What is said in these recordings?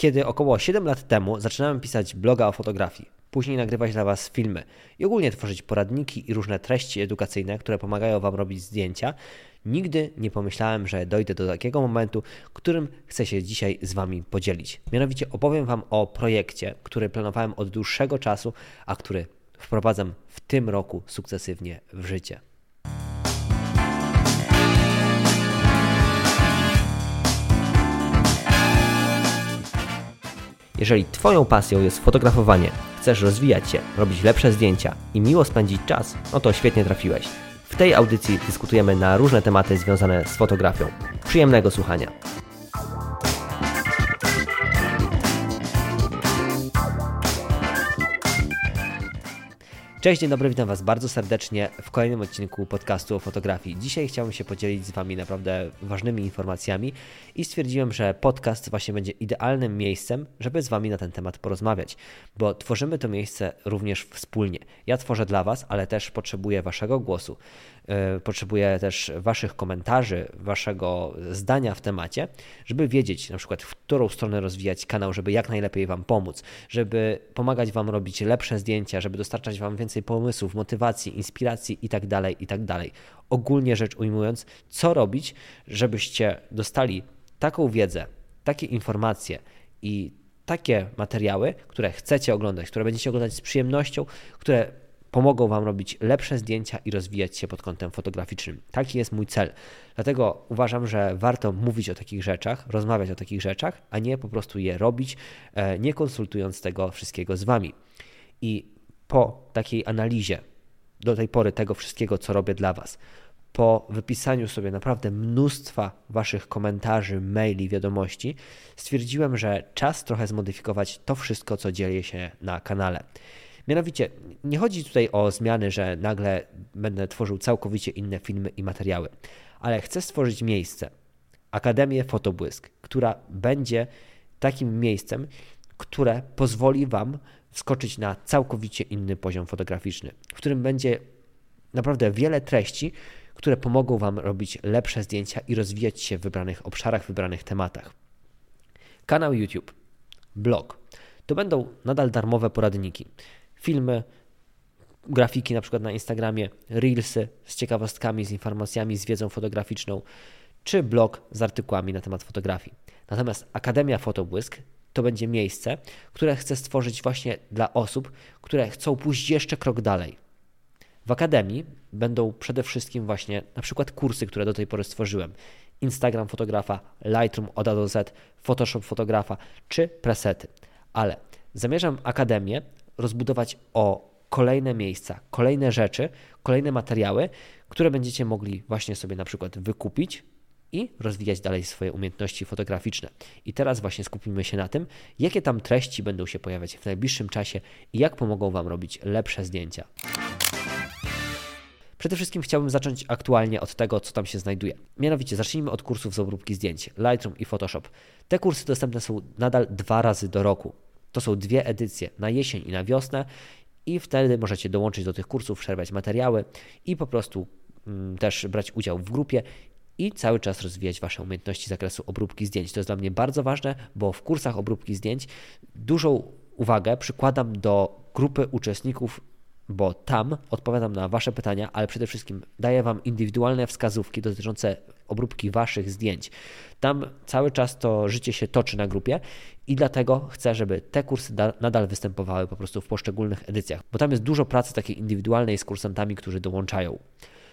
kiedy około 7 lat temu zaczynałem pisać bloga o fotografii, później nagrywać dla Was filmy i ogólnie tworzyć poradniki i różne treści edukacyjne, które pomagają Wam robić zdjęcia, nigdy nie pomyślałem, że dojdę do takiego momentu, którym chcę się dzisiaj z Wami podzielić. Mianowicie opowiem Wam o projekcie, który planowałem od dłuższego czasu, a który wprowadzam w tym roku sukcesywnie w życie. Jeżeli Twoją pasją jest fotografowanie, chcesz rozwijać się, robić lepsze zdjęcia i miło spędzić czas, no to świetnie trafiłeś. W tej audycji dyskutujemy na różne tematy związane z fotografią. Przyjemnego słuchania. Cześć, dzień dobry, witam Was bardzo serdecznie w kolejnym odcinku podcastu o fotografii. Dzisiaj chciałbym się podzielić z Wami naprawdę ważnymi informacjami i stwierdziłem, że podcast właśnie będzie idealnym miejscem, żeby z Wami na ten temat porozmawiać, bo tworzymy to miejsce również wspólnie. Ja tworzę dla Was, ale też potrzebuję Waszego głosu. E, potrzebuję też Waszych komentarzy, Waszego zdania w temacie, żeby wiedzieć na przykład, w którą stronę rozwijać kanał, żeby jak najlepiej Wam pomóc, żeby pomagać Wam robić lepsze zdjęcia, żeby dostarczać Wam więcej pomysłów, motywacji, inspiracji itd., tak itd. Tak Ogólnie rzecz ujmując, co robić, żebyście dostali taką wiedzę, takie informacje i takie materiały, które chcecie oglądać, które będziecie oglądać z przyjemnością, które pomogą Wam robić lepsze zdjęcia i rozwijać się pod kątem fotograficznym. Taki jest mój cel. Dlatego uważam, że warto mówić o takich rzeczach, rozmawiać o takich rzeczach, a nie po prostu je robić, e, nie konsultując tego wszystkiego z Wami. I po takiej analizie do tej pory tego wszystkiego, co robię dla Was, po wypisaniu sobie naprawdę mnóstwa Waszych komentarzy, maili, wiadomości, stwierdziłem, że czas trochę zmodyfikować to wszystko, co dzieje się na kanale. Mianowicie, nie chodzi tutaj o zmiany, że nagle będę tworzył całkowicie inne filmy i materiały, ale chcę stworzyć miejsce, Akademię Fotobłysk, która będzie takim miejscem, które pozwoli Wam wskoczyć na całkowicie inny poziom fotograficzny, w którym będzie naprawdę wiele treści, które pomogą Wam robić lepsze zdjęcia i rozwijać się w wybranych obszarach, wybranych tematach. Kanał YouTube, blog to będą nadal darmowe poradniki filmy, grafiki na przykład na Instagramie, reelsy z ciekawostkami, z informacjami, z wiedzą fotograficzną, czy blog z artykułami na temat fotografii. Natomiast Akademia Fotobłysk to będzie miejsce, które chcę stworzyć właśnie dla osób, które chcą pójść jeszcze krok dalej. W Akademii będą przede wszystkim właśnie na przykład kursy, które do tej pory stworzyłem. Instagram fotografa, Lightroom od A do Z, Photoshop fotografa czy presety. Ale zamierzam Akademię rozbudować o kolejne miejsca, kolejne rzeczy, kolejne materiały, które będziecie mogli właśnie sobie na przykład wykupić i rozwijać dalej swoje umiejętności fotograficzne. I teraz właśnie skupimy się na tym, jakie tam treści będą się pojawiać w najbliższym czasie i jak pomogą Wam robić lepsze zdjęcia. Przede wszystkim chciałbym zacząć aktualnie od tego, co tam się znajduje. Mianowicie zacznijmy od kursów z obróbki zdjęć, Lightroom i Photoshop. Te kursy dostępne są nadal dwa razy do roku. To są dwie edycje na jesień i na wiosnę i wtedy możecie dołączyć do tych kursów, przerwać materiały i po prostu mm, też brać udział w grupie i cały czas rozwijać Wasze umiejętności z zakresu obróbki zdjęć. To jest dla mnie bardzo ważne, bo w kursach obróbki zdjęć dużą uwagę przykładam do grupy uczestników bo tam odpowiadam na Wasze pytania, ale przede wszystkim daję Wam indywidualne wskazówki dotyczące obróbki Waszych zdjęć. Tam cały czas to życie się toczy na grupie i dlatego chcę, żeby te kursy nadal występowały po prostu w poszczególnych edycjach, bo tam jest dużo pracy takiej indywidualnej z kursantami, którzy dołączają.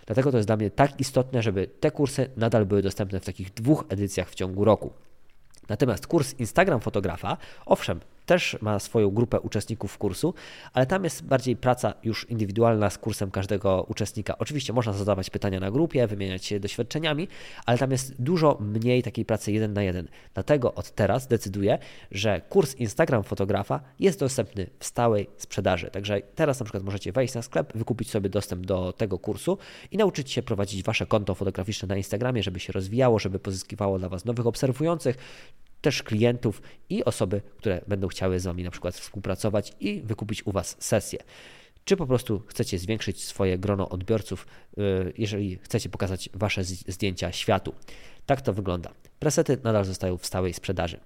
Dlatego to jest dla mnie tak istotne, żeby te kursy nadal były dostępne w takich dwóch edycjach w ciągu roku. Natomiast kurs Instagram fotografa, owszem, też ma swoją grupę uczestników kursu, ale tam jest bardziej praca już indywidualna z kursem każdego uczestnika. Oczywiście można zadawać pytania na grupie, wymieniać się doświadczeniami, ale tam jest dużo mniej takiej pracy jeden na jeden. Dlatego od teraz decyduję, że kurs Instagram fotografa jest dostępny w stałej sprzedaży. Także teraz na przykład możecie wejść na sklep, wykupić sobie dostęp do tego kursu i nauczyć się prowadzić wasze konto fotograficzne na Instagramie, żeby się rozwijało, żeby pozyskiwało dla was nowych obserwujących, też klientów i osoby, które będą chciały z Wami na przykład współpracować i wykupić u Was sesję. Czy po prostu chcecie zwiększyć swoje grono odbiorców, y, jeżeli chcecie pokazać Wasze zdjęcia światu. Tak to wygląda. Presety nadal zostają w stałej sprzedaży.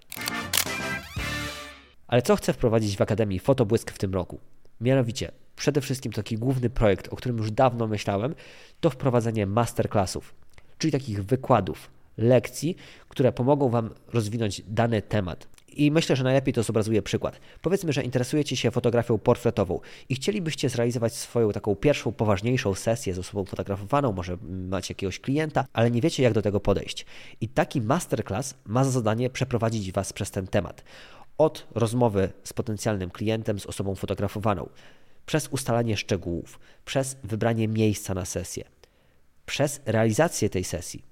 Ale co chcę wprowadzić w Akademii Fotobłysk w tym roku? Mianowicie, przede wszystkim taki główny projekt, o którym już dawno myślałem, to wprowadzenie masterclassów, czyli takich wykładów, lekcji, które pomogą Wam rozwinąć dany temat. I myślę, że najlepiej to zobrazuje przykład. Powiedzmy, że interesujecie się fotografią portretową i chcielibyście zrealizować swoją taką pierwszą, poważniejszą sesję z osobą fotografowaną, może macie jakiegoś klienta, ale nie wiecie, jak do tego podejść. I taki masterclass ma za zadanie przeprowadzić Was przez ten temat. Od rozmowy z potencjalnym klientem, z osobą fotografowaną, przez ustalanie szczegółów, przez wybranie miejsca na sesję, przez realizację tej sesji,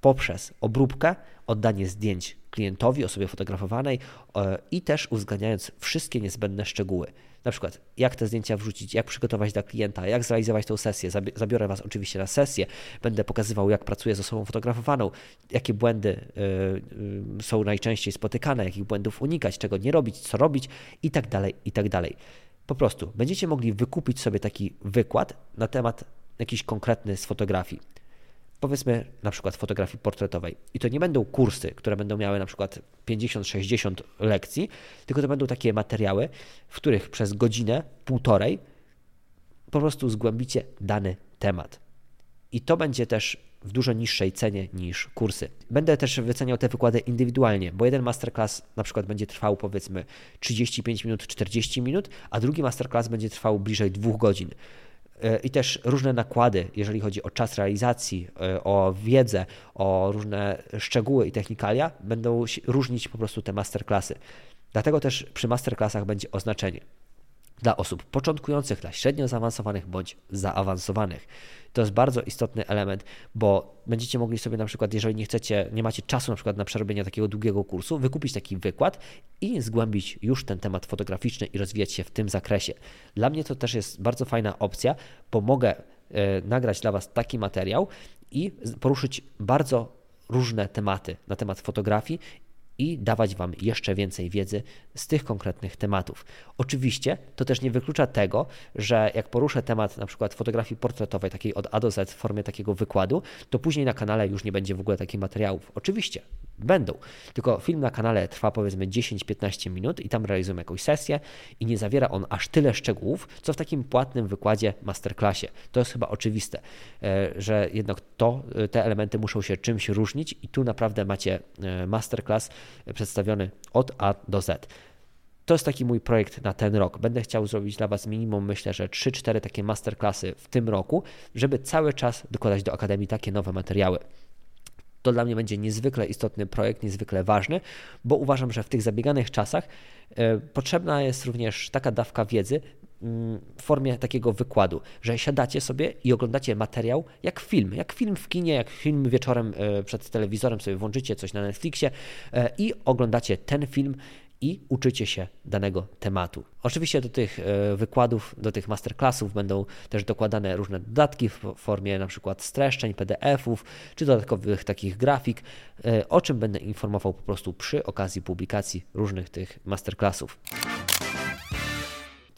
poprzez obróbkę, oddanie zdjęć klientowi, osobie fotografowanej e, i też uwzględniając wszystkie niezbędne szczegóły. Na przykład, jak te zdjęcia wrzucić, jak przygotować dla klienta, jak zrealizować tę sesję. Zabiorę Was oczywiście na sesję, będę pokazywał, jak pracuję z osobą fotografowaną, jakie błędy y, y, są najczęściej spotykane, jakich błędów unikać, czego nie robić, co robić i tak dalej, i tak dalej. Po prostu będziecie mogli wykupić sobie taki wykład na temat jakiś konkretny z fotografii powiedzmy na przykład fotografii portretowej. I to nie będą kursy, które będą miały na przykład 50-60 lekcji, tylko to będą takie materiały, w których przez godzinę, półtorej po prostu zgłębicie dany temat. I to będzie też w dużo niższej cenie niż kursy. Będę też wyceniał te wykłady indywidualnie, bo jeden masterclass na przykład będzie trwał powiedzmy 35 minut, 40 minut, a drugi masterclass będzie trwał bliżej 2 godzin. E, i też różne nakłady, jeżeli chodzi o czas realizacji, e, o wiedzę, o różne szczegóły i technikalia, będą różnić po prostu te masterclassy. Dlatego też przy masterclassach będzie oznaczenie dla osób początkujących, dla średnio zaawansowanych bądź zaawansowanych. To jest bardzo istotny element, bo będziecie mogli sobie na przykład, jeżeli nie chcecie, nie macie czasu na przykład na przerobienie takiego długiego kursu, wykupić taki wykład i zgłębić już ten temat fotograficzny i rozwijać się w tym zakresie. Dla mnie to też jest bardzo fajna opcja, bo mogę e, nagrać dla Was taki materiał i poruszyć bardzo różne tematy na temat fotografii i dawać Wam jeszcze więcej wiedzy z tych konkretnych tematów. Oczywiście to też nie wyklucza tego, że jak poruszę temat na przykład fotografii portretowej, takiej od A do Z w formie takiego wykładu, to później na kanale już nie będzie w ogóle takich materiałów. Oczywiście będą, tylko film na kanale trwa powiedzmy 10-15 minut i tam realizujemy jakąś sesję i nie zawiera on aż tyle szczegółów, co w takim płatnym wykładzie masterclassie. To jest chyba oczywiste, e, że jednak to, e, te elementy muszą się czymś różnić i tu naprawdę macie e, masterclass przedstawiony od A do Z. To jest taki mój projekt na ten rok. Będę chciał zrobić dla Was minimum, myślę, że 3-4 takie masterclassy w tym roku, żeby cały czas dokładać do Akademii takie nowe materiały. To dla mnie będzie niezwykle istotny projekt, niezwykle ważny, bo uważam, że w tych zabieganych czasach y, potrzebna jest również taka dawka wiedzy, mm, w formie takiego wykładu, że siadacie sobie i oglądacie materiał jak film, jak film w kinie, jak film wieczorem e, przed telewizorem sobie włączycie coś na Netflixie e, i oglądacie ten film i uczycie się danego tematu. Oczywiście do tych e, wykładów, do tych masterclassów będą też dokładane różne dodatki w formie na przykład streszczeń, PDF-ów czy dodatkowych takich grafik, e, o czym będę informował po prostu przy okazji publikacji różnych tych masterclassów.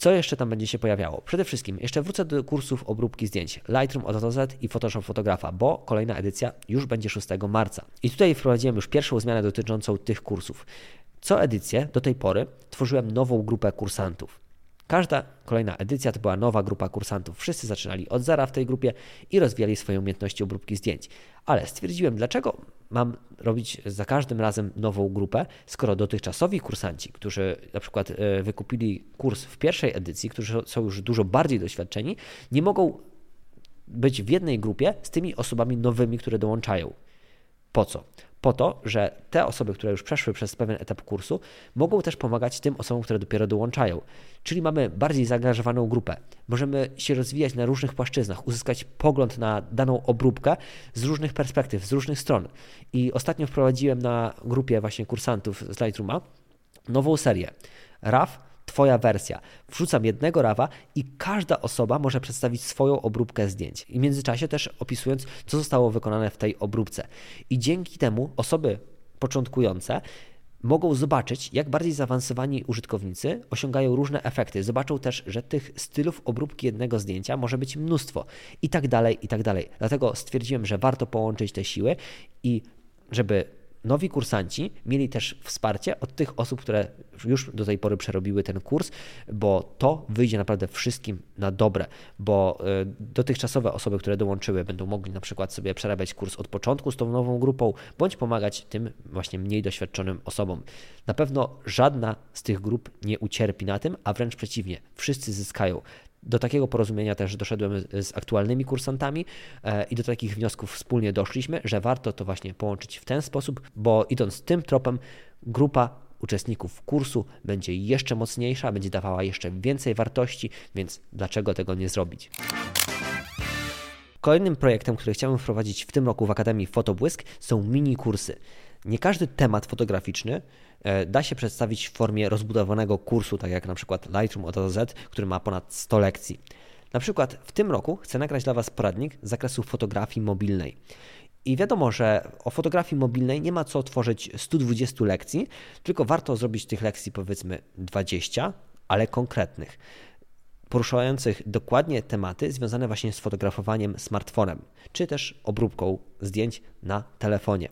Co jeszcze tam będzie się pojawiało? Przede wszystkim jeszcze wrócę do kursów obróbki zdjęć Lightroom od A Z i Photoshop Fotografa, bo kolejna edycja już będzie 6 marca. I tutaj wprowadziłem już pierwszą zmianę dotyczącą tych kursów. Co edycję do tej pory tworzyłem nową grupę kursantów. Każda kolejna edycja to była nowa grupa kursantów. Wszyscy zaczynali od zera w tej grupie i rozwijali swoje umiejętności obróbki zdjęć. Ale stwierdziłem, dlaczego mam robić za każdym razem nową grupę, skoro dotychczasowi kursanci, którzy na przykład e, wykupili kurs w pierwszej edycji, którzy są już dużo bardziej doświadczeni, nie mogą być w jednej grupie z tymi osobami nowymi, które dołączają. Po co? Po to, że te osoby, które już przeszły przez pewien etap kursu, mogą też pomagać tym osobom, które dopiero dołączają. Czyli mamy bardziej zaangażowaną grupę. Możemy się rozwijać na różnych płaszczyznach, uzyskać pogląd na daną obróbkę z różnych perspektyw, z różnych stron. I ostatnio wprowadziłem na grupie właśnie kursantów z Lightrooma nową serię. RAF Twoja wersja. Wrzucam jednego rawa i każda osoba może przedstawić swoją obróbkę zdjęć. I w międzyczasie też opisując, co zostało wykonane w tej obróbce. I dzięki temu osoby początkujące mogą zobaczyć, jak bardziej zaawansowani użytkownicy osiągają różne efekty. Zobaczą też, że tych stylów obróbki jednego zdjęcia może być mnóstwo i tak dalej, i tak dalej. Dlatego stwierdziłem, że warto połączyć te siły i żeby nowi kursanci mieli też wsparcie od tych osób, które już do tej pory przerobiły ten kurs, bo to wyjdzie naprawdę wszystkim na dobre, bo e, dotychczasowe osoby, które dołączyły, będą mogli na przykład sobie przerabiać kurs od początku z tą nową grupą, bądź pomagać tym właśnie mniej doświadczonym osobom. Na pewno żadna z tych grup nie ucierpi na tym, a wręcz przeciwnie, wszyscy zyskają. Do takiego porozumienia też doszedłem z aktualnymi kursantami e, i do takich wniosków wspólnie doszliśmy, że warto to właśnie połączyć w ten sposób, bo idąc tym tropem, grupa uczestników kursu będzie jeszcze mocniejsza, będzie dawała jeszcze więcej wartości, więc dlaczego tego nie zrobić? Kolejnym projektem, który chciałem wprowadzić w tym roku w Akademii Fotobłysk są mini kursy. Nie każdy temat fotograficzny e, da się przedstawić w formie rozbudowanego kursu, tak jak na przykład Lightroom od Z, który ma ponad 100 lekcji. Na przykład w tym roku chcę nagrać dla Was poradnik z zakresu fotografii mobilnej. I wiadomo, że o fotografii mobilnej nie ma co tworzyć 120 lekcji, tylko warto zrobić tych lekcji powiedzmy 20, ale konkretnych, poruszających dokładnie tematy związane właśnie z fotografowaniem smartfonem, czy też obróbką zdjęć na telefonie.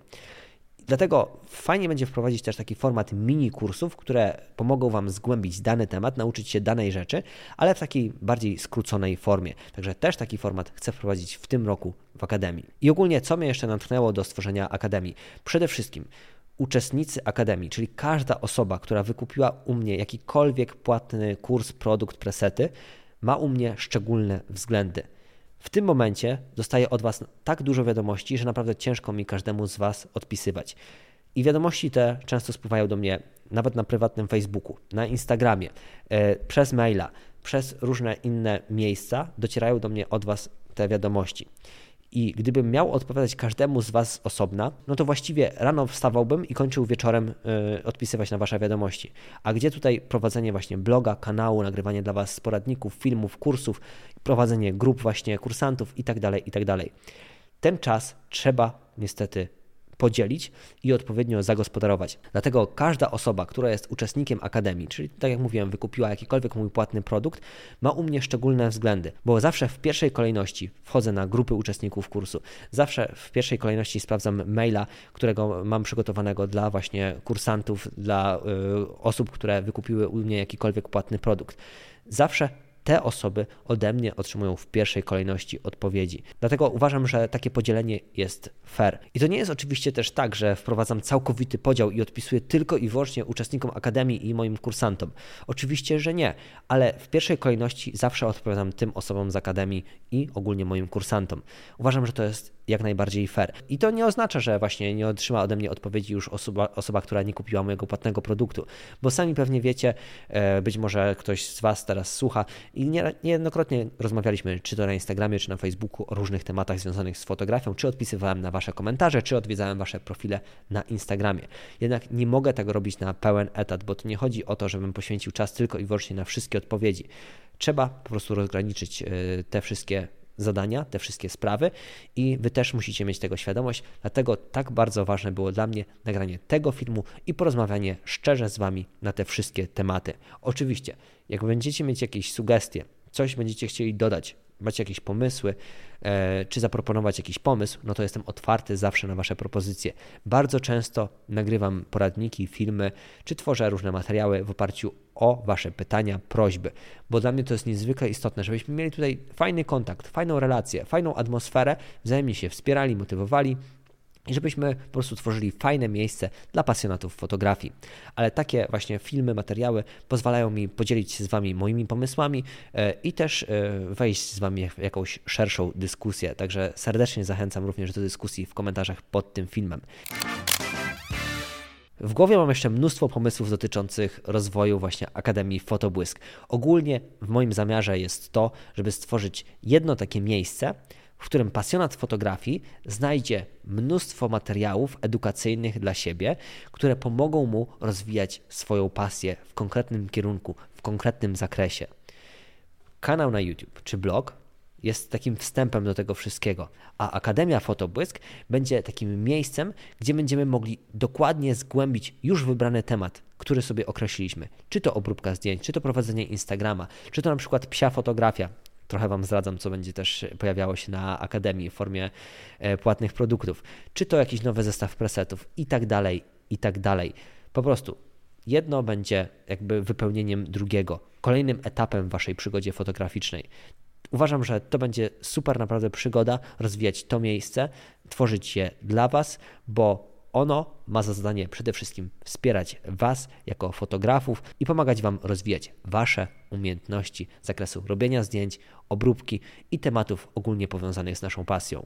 Dlatego fajnie będzie wprowadzić też taki format mini kursów, które pomogą Wam zgłębić dany temat, nauczyć się danej rzeczy, ale w takiej bardziej skróconej formie. Także też taki format chcę wprowadzić w tym roku w Akademii. I ogólnie, co mnie jeszcze natchnęło do stworzenia Akademii? Przede wszystkim uczestnicy Akademii, czyli każda osoba, która wykupiła u mnie jakikolwiek płatny kurs, produkt, presety, ma u mnie szczególne względy. W tym momencie dostaję od Was tak dużo wiadomości, że naprawdę ciężko mi każdemu z Was odpisywać. I wiadomości te często spływają do mnie nawet na prywatnym Facebooku, na Instagramie, e, przez maila, przez różne inne miejsca docierają do mnie od Was te wiadomości. I gdybym miał odpowiadać każdemu z Was osobna, no to właściwie rano wstawałbym i kończył wieczorem y, odpisywać na Wasze wiadomości. A gdzie tutaj prowadzenie właśnie bloga, kanału, nagrywanie dla Was poradników, filmów, kursów, prowadzenie grup właśnie kursantów itd., tak itd. Tak Ten czas trzeba niestety podzielić i odpowiednio zagospodarować. Dlatego każda osoba, która jest uczestnikiem akademii, czyli tak jak mówiłem, wykupiła jakikolwiek mój płatny produkt, ma u mnie szczególne względy, bo zawsze w pierwszej kolejności wchodzę na grupy uczestników kursu. Zawsze w pierwszej kolejności sprawdzam maila, którego mam przygotowanego dla właśnie kursantów, dla y, osób, które wykupiły u mnie jakikolwiek płatny produkt. Zawsze te osoby ode mnie otrzymują w pierwszej kolejności odpowiedzi. Dlatego uważam, że takie podzielenie jest fair. I to nie jest oczywiście też tak, że wprowadzam całkowity podział i odpisuję tylko i wyłącznie uczestnikom akademii i moim kursantom. Oczywiście, że nie, ale w pierwszej kolejności zawsze odpowiadam tym osobom z akademii i ogólnie moim kursantom. Uważam, że to jest jak najbardziej fair. I to nie oznacza, że właśnie nie otrzyma ode mnie odpowiedzi już osoba, osoba która nie kupiła mojego płatnego produktu, bo sami pewnie wiecie, e, być może ktoś z Was teraz słucha i niejednokrotnie rozmawialiśmy, czy to na Instagramie, czy na Facebooku, o różnych tematach związanych z fotografią, czy odpisywałem na Wasze komentarze, czy odwiedzałem Wasze profile na Instagramie. Jednak nie mogę tego robić na pełen etat, bo to nie chodzi o to, żebym poświęcił czas tylko i wyłącznie na wszystkie odpowiedzi. Trzeba po prostu rozgraniczyć e, te wszystkie zadania, te wszystkie sprawy i Wy też musicie mieć tego świadomość. Dlatego tak bardzo ważne było dla mnie nagranie tego filmu i porozmawianie szczerze z Wami na te wszystkie tematy. Oczywiście, jak będziecie mieć jakieś sugestie, coś będziecie chcieli dodać, macie jakieś pomysły, e, czy zaproponować jakiś pomysł, no to jestem otwarty zawsze na Wasze propozycje. Bardzo często nagrywam poradniki, filmy, czy tworzę różne materiały w oparciu o Wasze pytania, prośby, bo dla mnie to jest niezwykle istotne, żebyśmy mieli tutaj fajny kontakt, fajną relację, fajną atmosferę, wzajemnie się wspierali, motywowali, i żebyśmy po prostu tworzyli fajne miejsce dla pasjonatów fotografii. Ale takie właśnie filmy, materiały pozwalają mi podzielić się z Wami moimi pomysłami e, i też e, wejść z Wami w jakąś szerszą dyskusję. Także serdecznie zachęcam również do dyskusji w komentarzach pod tym filmem. W głowie mam jeszcze mnóstwo pomysłów dotyczących rozwoju właśnie Akademii Fotobłysk. Ogólnie w moim zamiarze jest to, żeby stworzyć jedno takie miejsce, w którym pasjonat fotografii znajdzie mnóstwo materiałów edukacyjnych dla siebie, które pomogą mu rozwijać swoją pasję w konkretnym kierunku, w konkretnym zakresie. Kanał na YouTube czy blog jest takim wstępem do tego wszystkiego, a Akademia Fotobłysk będzie takim miejscem, gdzie będziemy mogli dokładnie zgłębić już wybrany temat, który sobie określiliśmy. Czy to obróbka zdjęć, czy to prowadzenie Instagrama, czy to na przykład psia fotografia, Trochę Wam zdradzam, co będzie też pojawiało się na Akademii w formie e, płatnych produktów, czy to jakiś nowy zestaw presetów i tak dalej, i tak dalej. Po prostu jedno będzie jakby wypełnieniem drugiego, kolejnym etapem w Waszej przygodzie fotograficznej. Uważam, że to będzie super naprawdę przygoda rozwijać to miejsce, tworzyć je dla Was, bo ono ma za zadanie przede wszystkim wspierać Was jako fotografów i pomagać Wam rozwijać Wasze umiejętności z zakresu robienia zdjęć, obróbki i tematów ogólnie powiązanych z naszą pasją.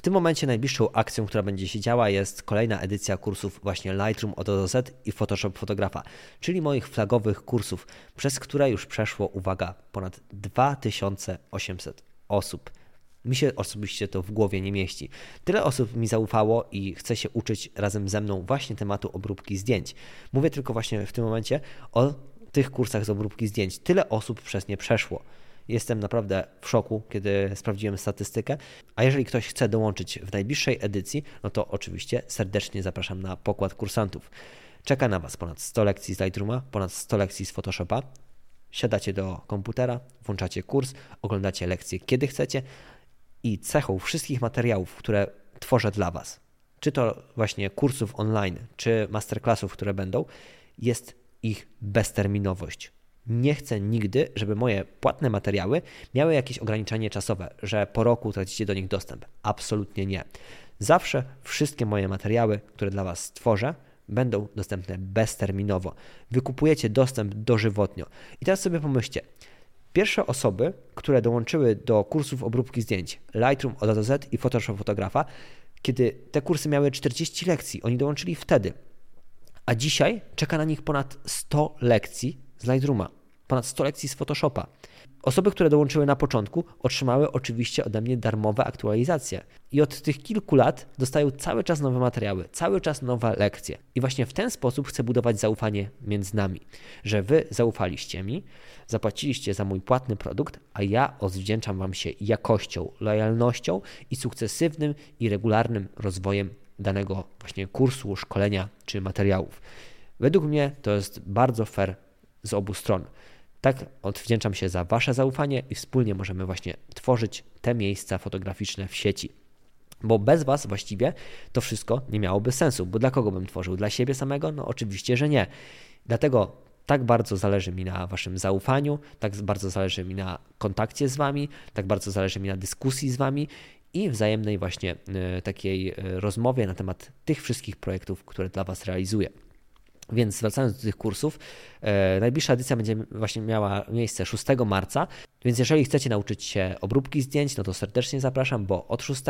W tym momencie najbliższą akcją, która będzie się działa, jest kolejna edycja kursów właśnie Lightroom od do Z i Photoshop Fotografa, czyli moich flagowych kursów, przez które już przeszło, uwaga, ponad 2800 osób. Mi się osobiście to w głowie nie mieści. Tyle osób mi zaufało i chce się uczyć razem ze mną właśnie tematu obróbki zdjęć. Mówię tylko właśnie w tym momencie o tych kursach z obróbki zdjęć. Tyle osób przez nie przeszło. Jestem naprawdę w szoku, kiedy sprawdziłem statystykę. A jeżeli ktoś chce dołączyć w najbliższej edycji, no to oczywiście serdecznie zapraszam na pokład kursantów. Czeka na Was ponad 100 lekcji z Lightrooma, ponad 100 lekcji z Photoshopa. Siadacie do komputera, włączacie kurs, oglądacie lekcje kiedy chcecie i cechą wszystkich materiałów, które tworzę dla Was, czy to właśnie kursów online, czy masterclassów, które będą, jest ich bezterminowość. Nie chcę nigdy, żeby moje płatne materiały miały jakieś ograniczenie czasowe, że po roku tracicie do nich dostęp. Absolutnie nie. Zawsze wszystkie moje materiały, które dla Was stworzę, będą dostępne bezterminowo. Wykupujecie dostęp dożywotnio. I teraz sobie pomyślcie, Pierwsze osoby, które dołączyły do kursów obróbki zdjęć Lightroom od A do Z i Photoshop Fotografa, kiedy te kursy miały 40 lekcji, oni dołączyli wtedy. A dzisiaj czeka na nich ponad 100 lekcji z Lightrooma, ponad 100 lekcji z Photoshopa. Osoby, które dołączyły na początku, otrzymały oczywiście ode mnie darmowe aktualizacje. I od tych kilku lat dostają cały czas nowe materiały, cały czas nowe lekcje. I właśnie w ten sposób chcę budować zaufanie między nami, że wy zaufaliście mi, zapłaciliście za mój płatny produkt, a ja odwdzięczam wam się jakością, lojalnością i sukcesywnym i regularnym rozwojem danego właśnie kursu, szkolenia czy materiałów. Według mnie to jest bardzo fair z obu stron. Tak odwdzięczam się za Wasze zaufanie i wspólnie możemy właśnie tworzyć te miejsca fotograficzne w sieci. Bo bez Was właściwie to wszystko nie miałoby sensu. Bo dla kogo bym tworzył? Dla siebie samego? No oczywiście, że nie. Dlatego tak bardzo zależy mi na Waszym zaufaniu, tak bardzo zależy mi na kontakcie z Wami, tak bardzo zależy mi na dyskusji z Wami i wzajemnej właśnie e, takiej e, rozmowie na temat tych wszystkich projektów, które dla Was realizuję. Więc wracając do tych kursów, e, najbliższa edycja będzie właśnie miała miejsce 6 marca, więc jeżeli chcecie nauczyć się obróbki zdjęć, no to serdecznie zapraszam, bo od 6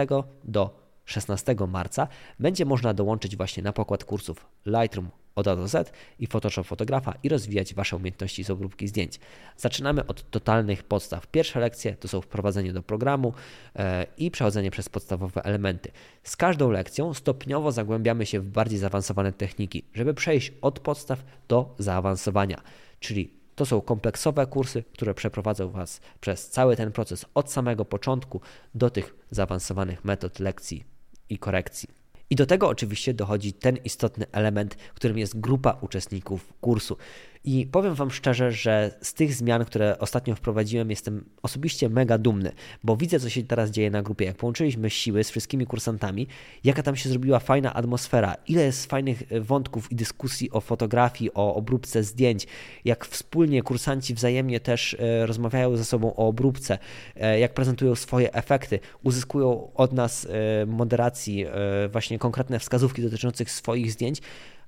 do 16 marca będzie można dołączyć właśnie na pokład kursów Lightroom od A do Z i Photoshop fotografa i rozwijać Wasze umiejętności z obróbki zdjęć. Zaczynamy od totalnych podstaw. Pierwsze lekcje to są wprowadzenie do programu e, i przechodzenie przez podstawowe elementy. Z każdą lekcją stopniowo zagłębiamy się w bardziej zaawansowane techniki, żeby przejść od podstaw do zaawansowania, czyli to są kompleksowe kursy, które przeprowadzą Was przez cały ten proces od samego początku do tych zaawansowanych metod lekcji i korekcji. I do tego oczywiście dochodzi ten istotny element, którym jest grupa uczestników kursu. I powiem Wam szczerze, że z tych zmian, które ostatnio wprowadziłem, jestem osobiście mega dumny, bo widzę, co się teraz dzieje na grupie. Jak połączyliśmy siły z wszystkimi kursantami, jaka tam się zrobiła fajna atmosfera, ile jest fajnych e, wątków i dyskusji o fotografii, o obróbce zdjęć, jak wspólnie kursanci wzajemnie też e, rozmawiają ze sobą o obróbce, e, jak prezentują swoje efekty, uzyskują od nas moderacji właśnie konkretne wskazówki dotyczących swoich zdjęć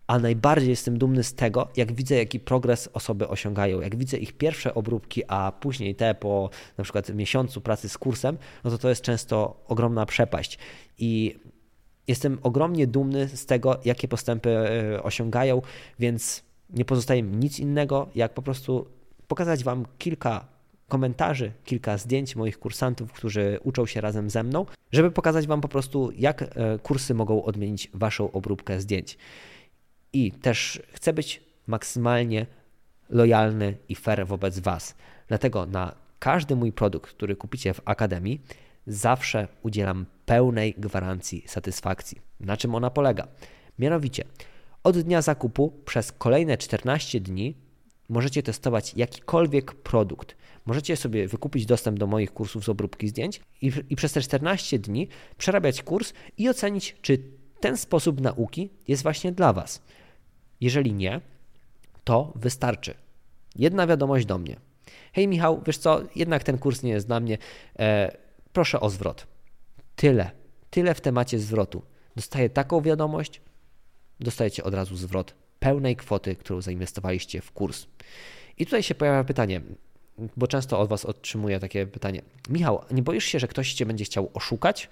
a najbardziej jestem dumny z tego, jak widzę, jaki progres osoby osiągają. Jak widzę ich pierwsze obróbki, a później te po na przykład miesiącu pracy z kursem, no to to jest często ogromna przepaść. I jestem ogromnie dumny z tego, jakie postępy e, osiągają, więc nie pozostaje mi nic innego, jak po prostu pokazać Wam kilka komentarzy, kilka zdjęć moich kursantów, którzy uczą się razem ze mną, żeby pokazać Wam po prostu, jak e, kursy mogą odmienić Waszą obróbkę zdjęć. I też chcę być maksymalnie lojalny i fair wobec Was. Dlatego na każdy mój produkt, który kupicie w Akademii, zawsze udzielam pełnej gwarancji satysfakcji. Na czym ona polega? Mianowicie, od dnia zakupu przez kolejne 14 dni możecie testować jakikolwiek produkt. Możecie sobie wykupić dostęp do moich kursów z obróbki zdjęć i, i przez te 14 dni przerabiać kurs i ocenić, czy ten sposób nauki jest właśnie dla Was. Jeżeli nie, to wystarczy. Jedna wiadomość do mnie. Hej Michał, wiesz co, jednak ten kurs nie jest dla mnie. E, proszę o zwrot. Tyle. Tyle w temacie zwrotu. Dostaję taką wiadomość, dostajecie od razu zwrot pełnej kwoty, którą zainwestowaliście w kurs. I tutaj się pojawia pytanie, bo często od Was otrzymuję takie pytanie. Michał, nie boisz się, że ktoś Cię będzie chciał oszukać?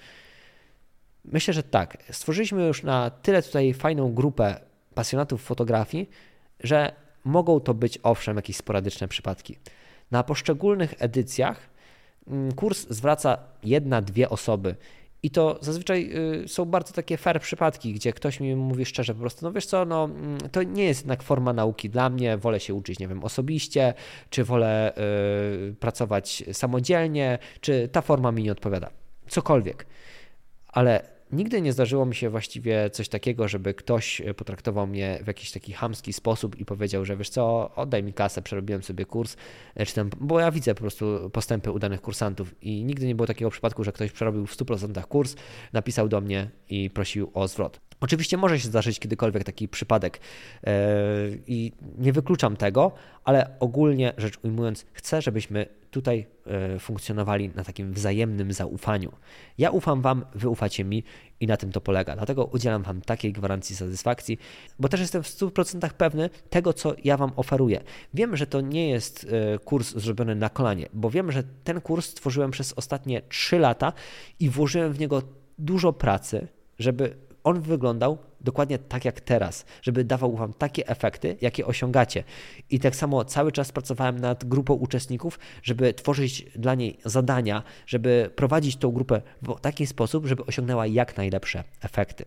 Myślę, że tak. Stworzyliśmy już na tyle tutaj fajną grupę pasjonatów fotografii, że mogą to być owszem jakieś sporadyczne przypadki. Na poszczególnych edycjach mm, kurs zwraca jedna, dwie osoby. I to zazwyczaj y, są bardzo takie fair przypadki, gdzie ktoś mi mówi szczerze po prostu, no wiesz co, no mm, to nie jest jednak forma nauki dla mnie, wolę się uczyć, nie wiem, osobiście, czy wolę y, pracować samodzielnie, czy ta forma mi nie odpowiada. Cokolwiek. Ale Nigdy nie zdarzyło mi się właściwie coś takiego, żeby ktoś e, potraktował mnie w jakiś taki hamski sposób i powiedział, że wiesz co, oddaj mi kasę, przerobiłem sobie kurs, e, czy tam, bo ja widzę po prostu postępy udanych kursantów i nigdy nie było takiego przypadku, że ktoś przerobił w 100% kurs, napisał do mnie i prosił o zwrot. Oczywiście może się zdarzyć kiedykolwiek taki przypadek e, i nie wykluczam tego, ale ogólnie rzecz ujmując, chcę, żebyśmy tutaj e, funkcjonowali na takim wzajemnym zaufaniu. Ja ufam Wam, Wy ufacie mi i na tym to polega. Dlatego udzielam Wam takiej gwarancji satysfakcji, bo też jestem w 100% pewny tego, co ja Wam oferuję. Wiem, że to nie jest e, kurs zrobiony na kolanie, bo wiem, że ten kurs stworzyłem przez ostatnie 3 lata i włożyłem w niego dużo pracy, żeby on wyglądał dokładnie tak jak teraz, żeby dawał Wam takie efekty, jakie osiągacie. I tak samo cały czas pracowałem nad grupą uczestników, żeby tworzyć dla niej zadania, żeby prowadzić tą grupę w taki sposób, żeby osiągnęła jak najlepsze efekty.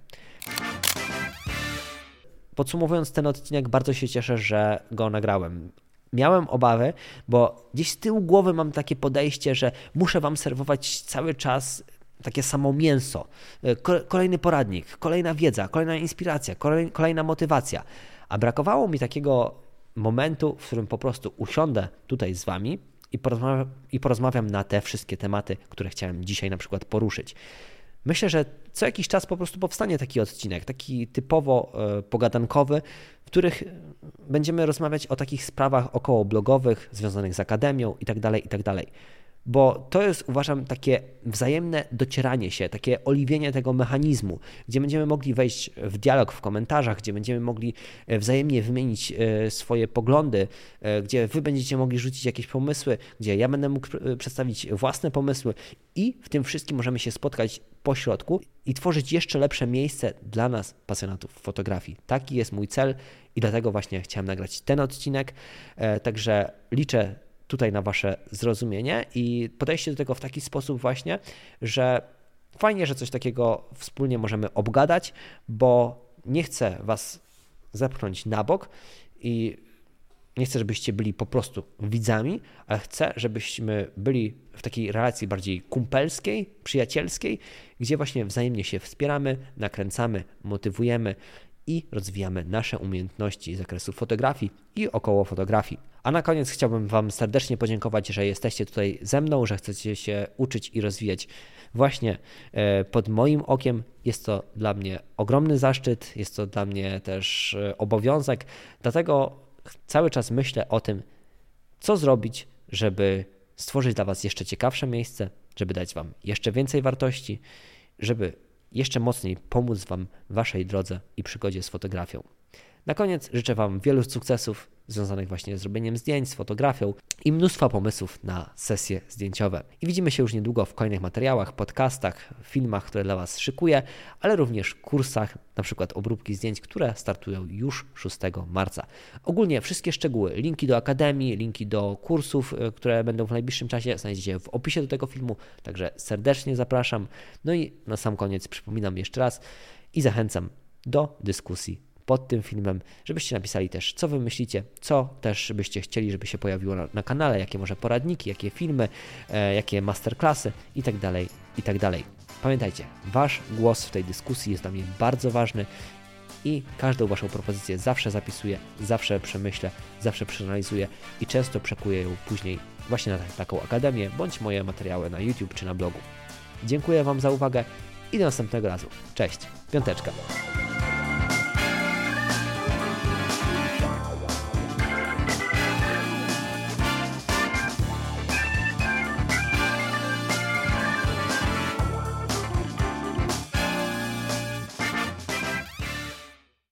Podsumowując ten odcinek, bardzo się cieszę, że go nagrałem miałem obawy, bo gdzieś z tyłu głowy mam takie podejście, że muszę Wam serwować cały czas takie samo mięso, e, kolejny poradnik, kolejna wiedza, kolejna inspiracja, kolejna motywacja. A brakowało mi takiego momentu, w którym po prostu usiądę tutaj z Wami i porozmawiam, i porozmawiam na te wszystkie tematy, które chciałem dzisiaj na przykład poruszyć. Myślę, że co jakiś czas po prostu powstanie taki odcinek, taki typowo e, pogadankowy, w których będziemy rozmawiać o takich sprawach około blogowych, związanych z akademią itd., tak itd. Bo to jest, uważam, takie wzajemne docieranie się, takie oliwienie tego mechanizmu, gdzie będziemy mogli wejść w dialog w komentarzach, gdzie będziemy mogli e, wzajemnie wymienić e, swoje poglądy, e, gdzie wy będziecie mogli rzucić jakieś pomysły, gdzie ja będę mógł przedstawić własne pomysły i w tym wszystkim możemy się spotkać po środku i tworzyć jeszcze lepsze miejsce dla nas, pasjonatów fotografii. Taki jest mój cel i dlatego właśnie chciałem nagrać ten odcinek. Także liczę tutaj na Wasze zrozumienie i podejście do tego w taki sposób właśnie, że fajnie, że coś takiego wspólnie możemy obgadać, bo nie chcę Was zepchnąć na bok i nie chcę, żebyście byli po prostu widzami, ale chcę, żebyśmy byli w takiej relacji bardziej kumpelskiej, przyjacielskiej, gdzie właśnie wzajemnie się wspieramy, nakręcamy, motywujemy i rozwijamy nasze umiejętności z zakresu fotografii i około fotografii. A na koniec chciałbym Wam serdecznie podziękować, że jesteście tutaj ze mną, że chcecie się uczyć i rozwijać właśnie e, pod moim okiem. Jest to dla mnie ogromny zaszczyt, jest to dla mnie też e, obowiązek, dlatego cały czas myślę o tym, co zrobić, żeby stworzyć dla Was jeszcze ciekawsze miejsce, żeby dać Wam jeszcze więcej wartości, żeby jeszcze mocniej pomóc Wam w Waszej drodze i przygodzie z fotografią. Na koniec życzę Wam wielu sukcesów związanych właśnie z robieniem zdjęć, z fotografią i mnóstwa pomysłów na sesje zdjęciowe. I widzimy się już niedługo w kolejnych materiałach, podcastach, filmach, które dla Was szykuję, ale również kursach, na przykład obróbki zdjęć, które startują już 6 marca. Ogólnie wszystkie szczegóły, linki do akademii, linki do kursów, e, które będą w najbliższym czasie znajdziecie w opisie do tego filmu, także serdecznie zapraszam. No i na sam koniec przypominam jeszcze raz i zachęcam do dyskusji pod tym filmem, żebyście napisali też, co wy myślicie, co też byście chcieli, żeby się pojawiło na, na kanale, jakie może poradniki, jakie filmy, e, jakie masterclassy itd., tak itd. Tak Pamiętajcie, wasz głos w tej dyskusji jest dla mnie bardzo ważny i każdą Waszą propozycję zawsze zapisuję, zawsze przemyślę, zawsze przeanalizuję i często przekuję ją później właśnie na taką akademię bądź moje materiały na YouTube czy na blogu. Dziękuję Wam za uwagę i do następnego razu. Cześć, piąteczka.